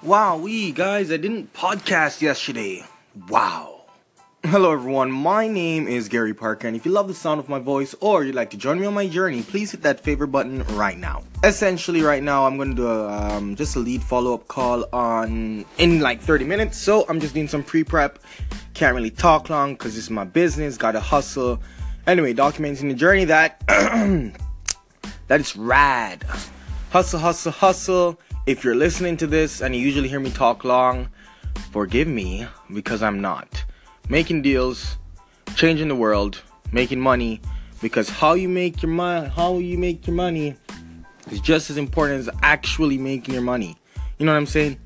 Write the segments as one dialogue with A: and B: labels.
A: Wow, we guys, I didn't podcast yesterday. Wow. Hello, everyone. My name is Gary Parker, and if you love the sound of my voice or you'd like to join me on my journey, please hit that favorite button right now. Essentially, right now, I'm going to do a, um, just a lead follow up call on in like 30 minutes. So I'm just doing some pre prep. Can't really talk long because this is my business. Got to hustle. Anyway, documenting the journey that that is rad. Hustle, hustle, hustle. If you're listening to this and you usually hear me talk long, forgive me because I'm not making deals, changing the world, making money. Because how you make your money, how you make your money, is just as important as actually making your money. You know what I'm saying?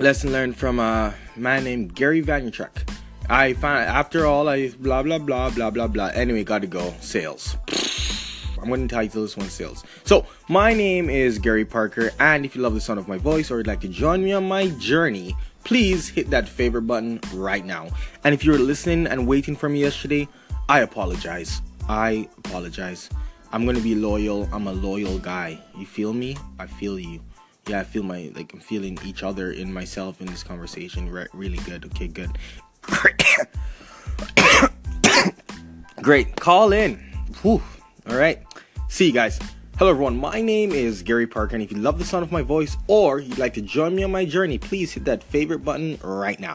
A: Lesson learned from a man named Gary Vaynerchuk. I found after all, I blah blah blah blah blah blah. Anyway, gotta go. Sales. I'm going to title this one sales. So, my name is Gary Parker, and if you love the sound of my voice or would like to join me on my journey, please hit that favorite button right now. And if you were listening and waiting for me yesterday, I apologize. I apologize. I'm gonna be loyal. I'm a loyal guy. You feel me? I feel you. Yeah, I feel my like I'm feeling each other in myself in this conversation. Re- really good. Okay, good. Great. Call in. Whew. All right. See you guys. Hello, everyone. My name is Gary Parker, and if you love the sound of my voice or you'd like to join me on my journey, please hit that favorite button right now.